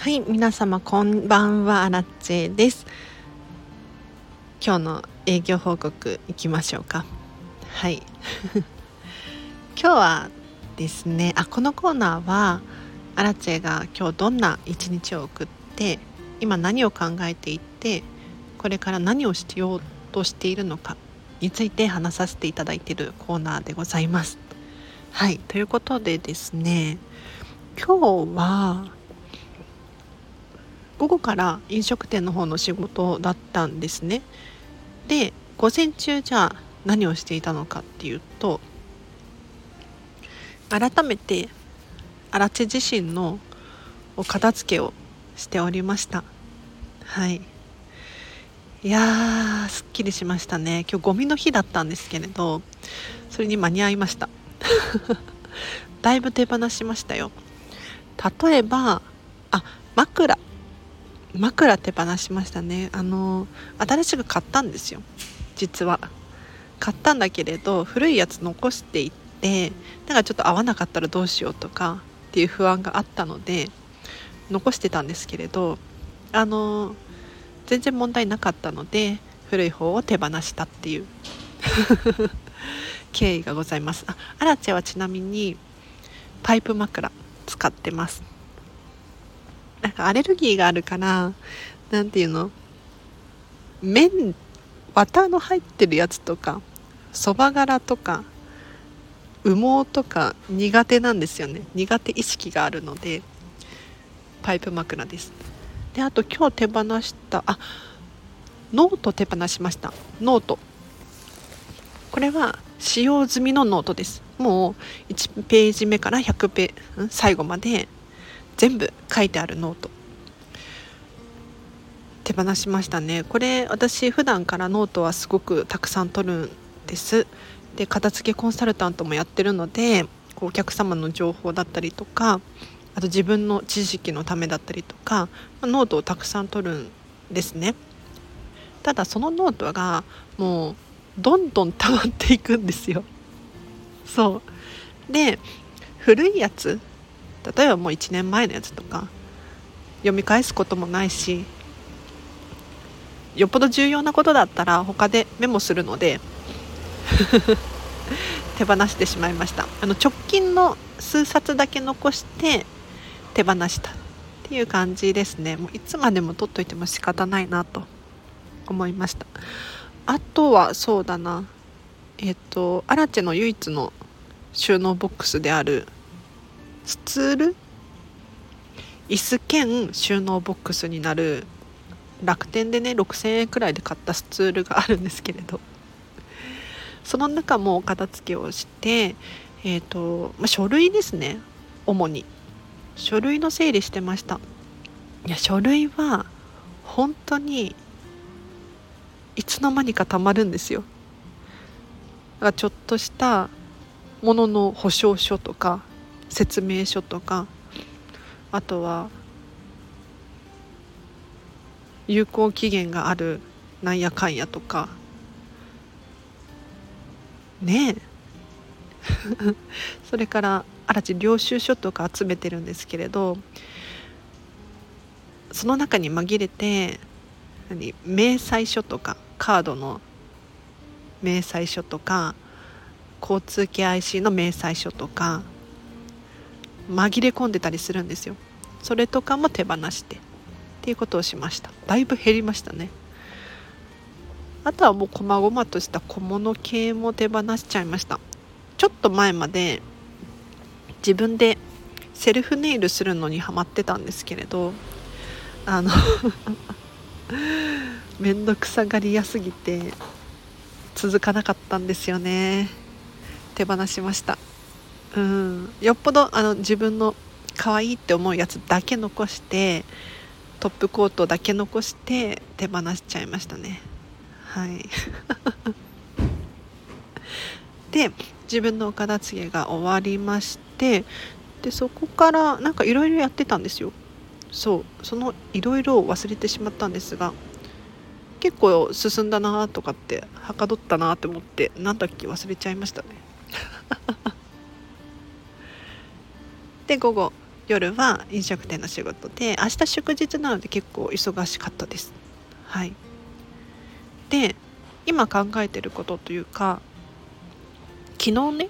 はい皆様こんばんはアラチェです。今日の営業報告いきましょうか。はい。今日はですねあこのコーナーはアラチェが今日どんな一日を送って今何を考えていてこれから何をしようとしているのかについて話させていただいているコーナーでございます。はいということでですね今日は午後から飲食店の方の仕事だったんですね。で午前中じゃあ何をしていたのかっていうと改めて荒地自身のお片付けをしておりました。はい。いやーすっきりしましたね。今日ゴミの日だったんですけれどそれに間に合いました。だいぶ手放しましたよ。例えばあ枕。枕手放しましたね。あの新しく買ったんですよ。実は。買ったんだけれど古いやつ残していってなんかちょっと合わなかったらどうしようとかっていう不安があったので残してたんですけれどあの全然問題なかったので古い方を手放したっていう 経緯がございます。あアラチェはちなみにパイプ枕使ってます。なんかアレルギーがあるから何ていうの？麺綿の入ってるやつとかそば殻とか羽毛とか苦手なんですよね苦手意識があるのでパイプ枕ですであと今日手放したあノート手放しましたノートこれは使用済みのノートですもう1ページ目から100ページ最後まで全部書いてあるノート。手放しましたね。これ私普段からノートはすごくたくさん取るんです。で片付けコンサルタントもやってるのでお客様の情報だったりとかあと自分の知識のためだったりとかノートをたくさん取るんですね。ただそのノートがもうどんどん溜まっていくんですよ。そう。で古いやつ例えばもう1年前のやつとか読み返すこともないしよっぽど重要なことだったら他でメモするので 手放してしまいました。あの直近の数冊だけ残して手放したっていう感じですね。もういつまでも取っといても仕方ないなと思いました。あとはそうだな。えっ、とアラチェの唯一の収納ボックスであるスツール？椅子兼収納ボックスになる楽天でね6000円くらいで買ったスツールがあるんですけれど。その中もお片付けをしてえっ、ー、と、まあ、書類ですね。主に。書類の整理してました。いや書類は本当にいつの間にかたまるんですよ。だからちょっとしたものの保証書とか説明書とかあとは有効期限があるなんやかんやとか。ねえ。それから荒地領収書とか集めてるんですけれどその中に紛れて何明細書とかカードの明細書とか交通系 IC の明細書とか紛れ込んでたりするんですよ。それとかも手放して。っていうことをしました。だいぶ減りましたね。あとはもう細々とした小物系も手放しちゃいました。ちょっと前まで自分でセルフネイルするのにハマってたんですけれどあの 面倒くさがりやすぎて続かなかったんですよね。手放しました。うん。よっぽどあの自分の可愛いって思うやつだけ残してトップコートだけ残して手放しちゃいましたね。はい。で自分のお片付けが終わりましてでそこからなんかいろいろやってたんですよ。そう。そのいろいろ忘れてしまったんですが結構進んだなとかってはかどったなって思って何だっけ忘れちゃいましたね。で午後夜は飲食店の仕事で明日祝日なので結構忙しかったです。はい。で今考えてることというか昨日ね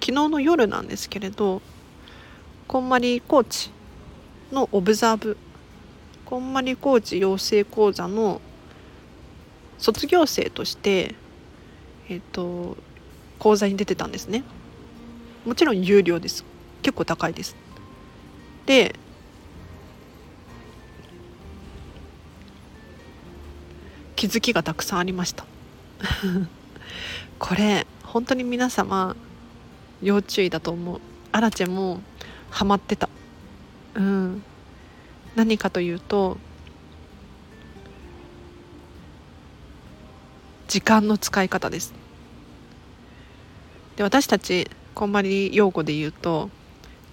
昨日の夜なんですけれどこんまりコーチのオブザーブこんまりコーチ養成講座の卒業生としてえっ、と講座に出てたんですね。もちろん有料です。結構高いです。で気づきがたくさんありました。これ本当に皆様要注意だと思う。アラチェもハマってた。うん。何かというと時間の使い方です。で私たちこんまり用語で言うと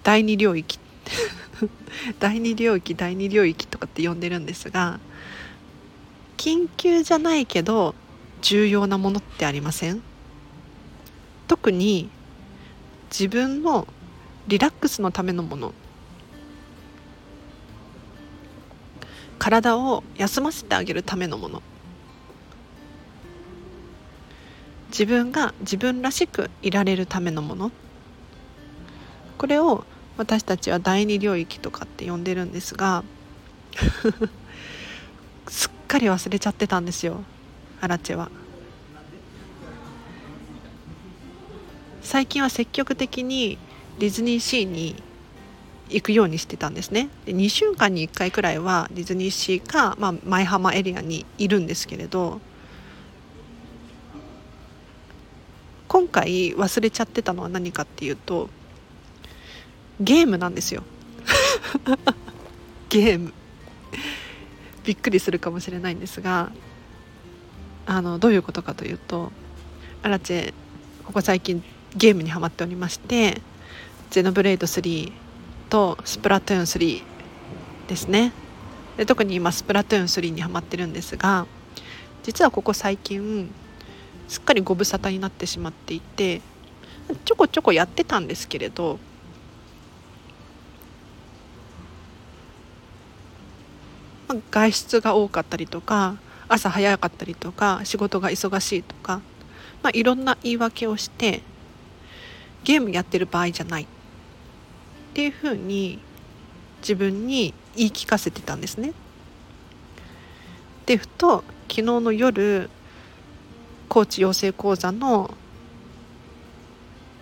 第二領域。第二領域第二領域とかって呼んでるんですが緊急じゃないけど重要なものってありません？特に自分のリラックスのためのもの。体を休ませてあげるためのもの。自分が自分らしくいられるためのもの。これを私たちは第二領域とかって呼んでるんですが すっかり忘れちゃってたんですよアラチェは。最近は積極的にディズニーシーに行くようにしてたんですね。で2週間に1回くらいはディズニーシーか、まあ、舞浜エリアにいるんですけれど今回忘れちゃってたのは何かっていうとゲームなんですよ。ゲーム。びっくりするかもしれないんですがあのどういうことかというとアラチェここ最近ゲームにはまっておりましてゼノブレイド3とスプラトゥーン3ですね。で特に今スプラトゥーン3にはまってるんですが実はここ最近すっかりご無沙汰になってしまっていてちょこちょこやってたんですけれど外出が多かったりとか朝早かったりとか仕事が忙しいとか、まあ、いろんな言い訳をしてゲームやってる場合じゃないっていうふうに自分に言い聞かせてたんですね。でふと昨日の夜コーチ養成講座の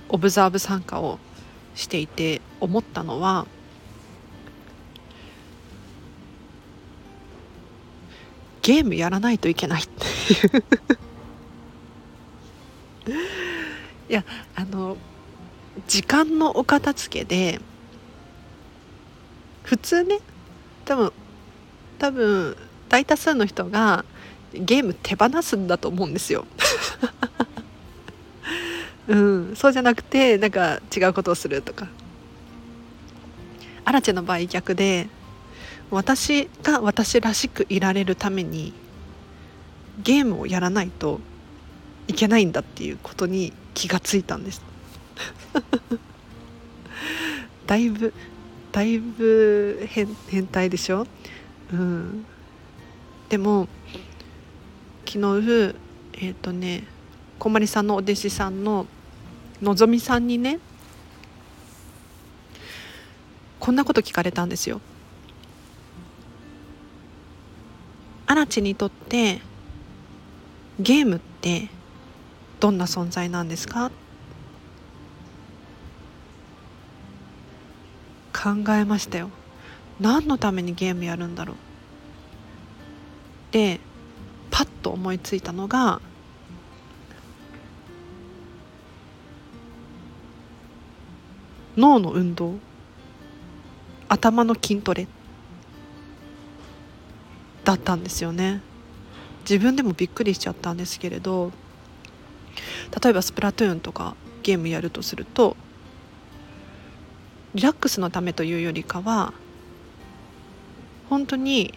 オブザーブ参加をしていて思ったのはゲームやらないといけないっていう いやあの時間のお片付けで普通ね多分多分大多数の人がゲーム手放すんだと思うんですよ。うん、そうじゃなくてなんか違うことをするとかアラチェの場合逆で私が私らしくいられるためにゲームをやらないといけないんだっていうことに気がついたんです。だいぶだいぶ変変態でしょ？うん。でも昨日えっ、ー、とねこまりさんのお弟子さんののぞみさんにねこんなこと聞かれたんですよ。アラチにとってゲームってどんな存在なんですか？考えましたよ。何のためにゲームやるんだろう？でパッと思いついたのが脳の運動。頭の筋トレ。だったんですよね。自分でもびっくりしちゃったんですけれど例えばスプラトゥーンとかゲームやるとするとリラックスのためというよりかは本当に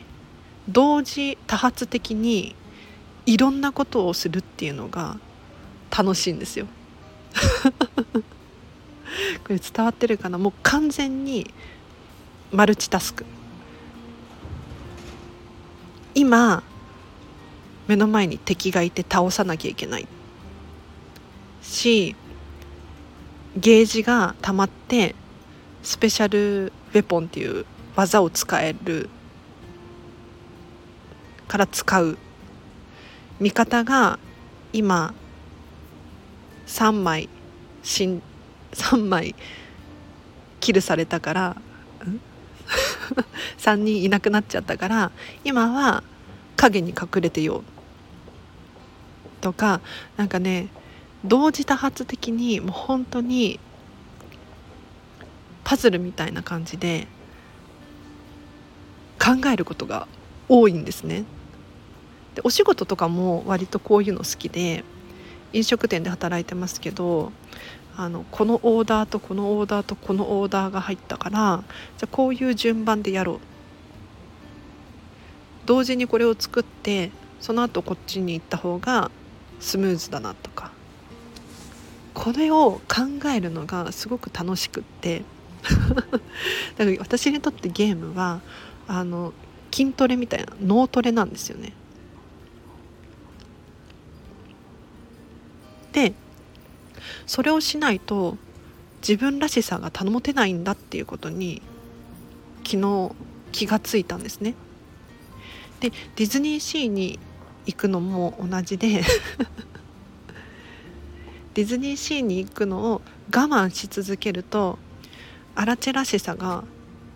同時多発的にいろんなことをするっていうのが楽しいんですよ。これ伝わってるかな？もう完全にマルチタスク。今目の前に敵がいて倒さなきゃいけない。しゲージが溜まってスペシャルウェポンっていう技を使えるから使う。味方が今3枚しん3枚キルされたから 3人いなくなっちゃったから今は影に隠れてようとかなんかね同時多発的にもう本当にパズルみたいな感じで考えることが多いんですね。でお仕事とかも割とこういうの好きで飲食店で働いてますけどあのこのオーダーとこのオーダーとこのオーダーが入ったからじゃあこういう順番でやろう。同時にこれを作ってその後こっちに行った方がスムーズだなとか。これを考えるのがすごく楽しくって。だから私にとってゲームはあの筋トレみたいな脳トレなんですよね。それをしないと自分らしさが保てないんだっていうことに昨日気がついたんですね。でディズニーシーに行くのも同じで ディズニーシーに行くのを我慢し続けるとアラチェらしさが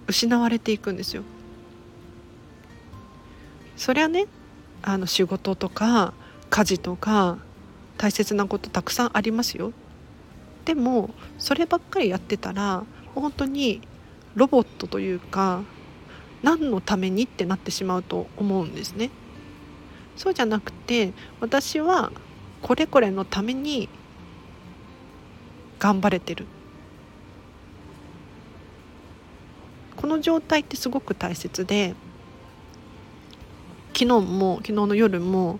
失われていくんですよ。そりゃねあの仕事とか家事とか大切なことたくさんありますよ。でもそればっかりやってたら本当にロボットというか何のためにってなってしまうと思うんですね。そうじゃなくて私はこれこれのために頑張れてるこの状態ってすごく大切で昨日も昨日の夜も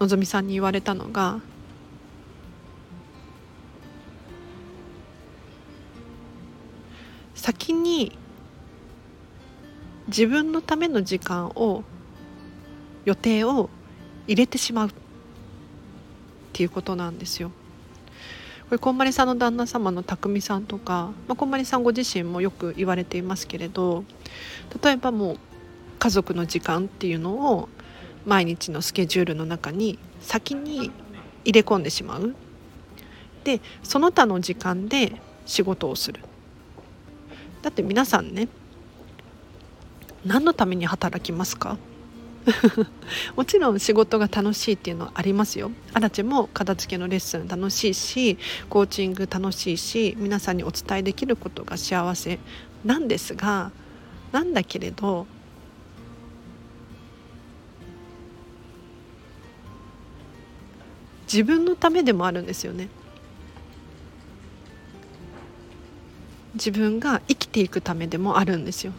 のぞみさんに言われたのが先に自分のための時間を予定を入れてしまうっていうことなんですよ。これこんまりさんの旦那様の匠さんとか、まあ、こんまりさんご自身もよく言われていますけれど例えばもう家族の時間っていうのを毎日のスケジュールの中に先に入れ込んでしまうでその他の時間で仕事をするだって皆さんね何のために働きますか？もちろん仕事が楽しいっていうのはありますよ。アラチも片付けのレッスン楽しいしコーチング楽しいし皆さんにお伝えできることが幸せなんですがなんだけれど自分のためでもあるんですよね。自分が生きていくためでもあるんですよ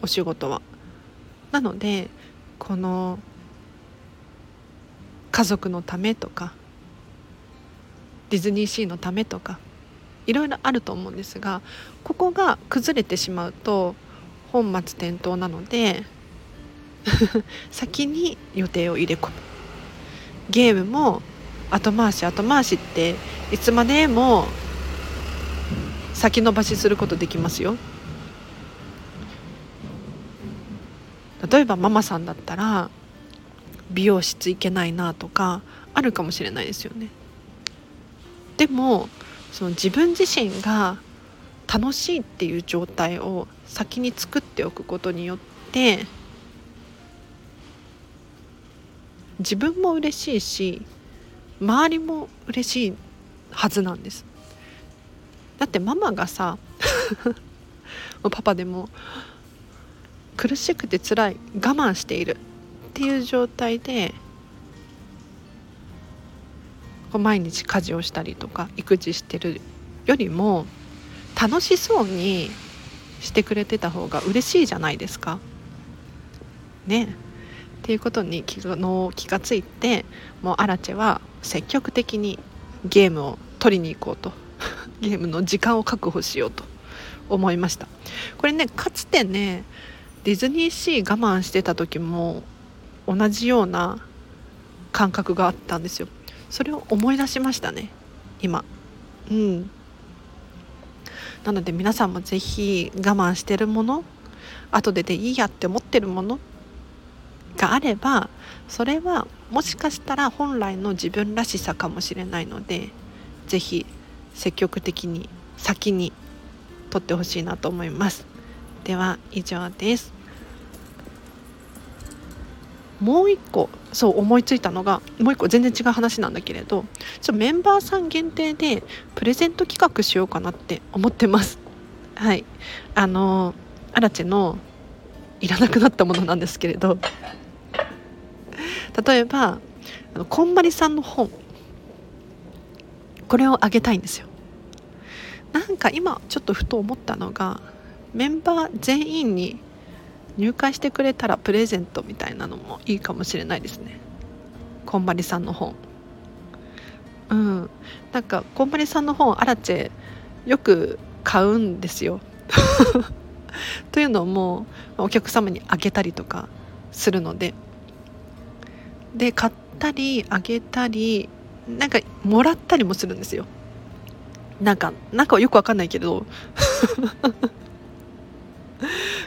お仕事は。なのでこの家族のためとかディズニーシーのためとかいろいろあると思うんですがここが崩れてしまうと本末転倒なので 先に予定を入れ込むゲームも後回し後回しっていつまでも先延ばしすることできますよ。例えばママさんだったら美容室行けないなとかあるかもしれないですよね。でもその自分自身が楽しいっていう状態を先に作っておくことによって自分も嬉しいし周りも嬉しいはずなんです。だってママがさ パパでも苦しくて辛い我慢しているっていう状態でこう毎日家事をしたりとか育児してるよりも楽しそうにしてくれてた方が嬉しいじゃないですか。ねっていうことに昨日気がついてもうアラチェは積極的にゲームを取りに行こうとゲームの時間を確保しようと思いました。これねかつてねディズニーシー我慢してた時も同じような感覚があったんですよ。それを思い出しましたね今。うん。なので皆さんも是非我慢してるもの後ででいいやって思ってるものがあればそれはもしかしたら本来の自分らしさかもしれないので是非積極的に先に取ってほしいなと思います。では以上です。もう一個そう思いついたのがもう一個全然違う話なんだけれどちょメンバーさん限定でプレゼント企画しようかなって思ってます。はい。あのアラチェのいらなくなったものなんですけれど。例えばあのこんまりさんの本。これをあげたいんですよ。なんか今ちょっとふと思ったのがメンバー全員に入会してくれたらプレゼントみたいなのもいいかもしれないですね。こんまりさんの本うん。なんかこんまりさんの本アラチェよく買うんですよ。というのもお客様にあげたりとかするので。で買ったりあげたりなんかもらったりもするんですよ。なんかなんかよくわかんないけど。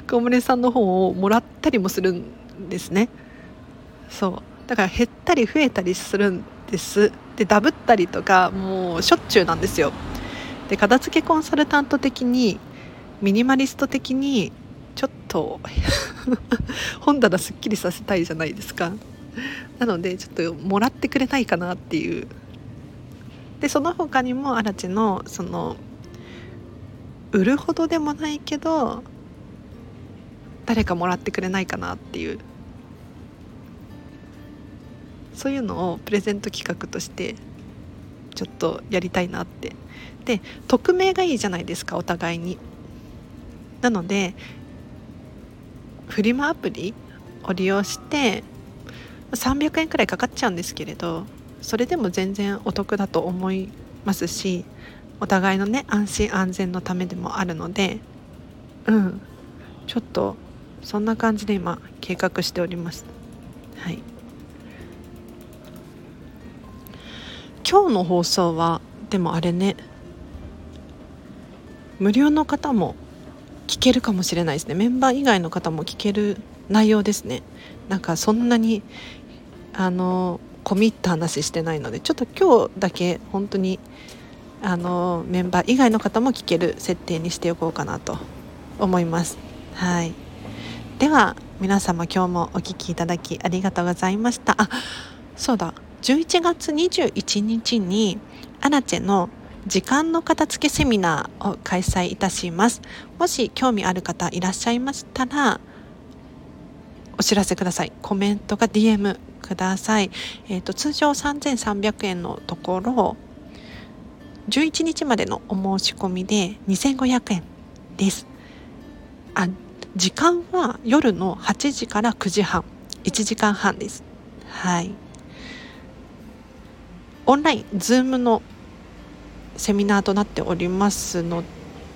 小森さんの本をもらったりもするんですね。そう。だから減ったり増えたりするんです。でダブったりとかもうしょっちゅうなんですよ。で片付けコンサルタント的にミニマリスト的にちょっと 本棚すっきりさせたいじゃないですか。なのでちょっともらってくれないかなっていう。でその他にもアラチのその売るほどでもないけど誰かもらってくれないかなっていう。そういうのをプレゼント企画としてちょっとやりたいなって。で匿名がいいじゃないですかお互いに。なのでフリマアプリを利用して300円くらいかかっちゃうんですけれどそれでも全然お得だと思いますしお互いのね安心安全のためでもあるのでうん。ちょっとそんな感じで今計画しております。はい。今日の放送はでもあれね無料の方も聞けるかもしれないですね。メンバー以外の方も聞ける内容ですね。なんかそんなにあの込みった話してないのでちょっと今日だけ本当にあのメンバー以外の方も聞ける設定にしておこうかなと思います。はい。では皆様今日もお聴きいただきありがとうございました。あそうだ。11月21日にアラチェの時間の片付けセミナーを開催いたします。もし興味ある方いらっしゃいましたらお知らせください。コメントか DM ください、えーと、通常3300円のところ11日までのお申し込みで2500円です。あ時間は夜の8時から9時半。1時間半です。はい。オンライン Zoom のセミナーとなっておりますの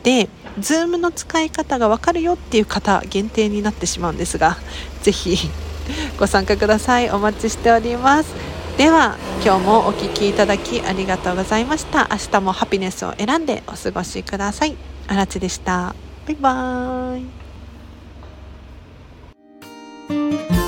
で Zoom の使い方が分かるよっていう方限定になってしまうんですが是非ご参加ください。お待ちしております。では今日もお聴きいただきありがとうございました。明日もハピネスを選んでお過ごしください。あらでした。バイバーイ。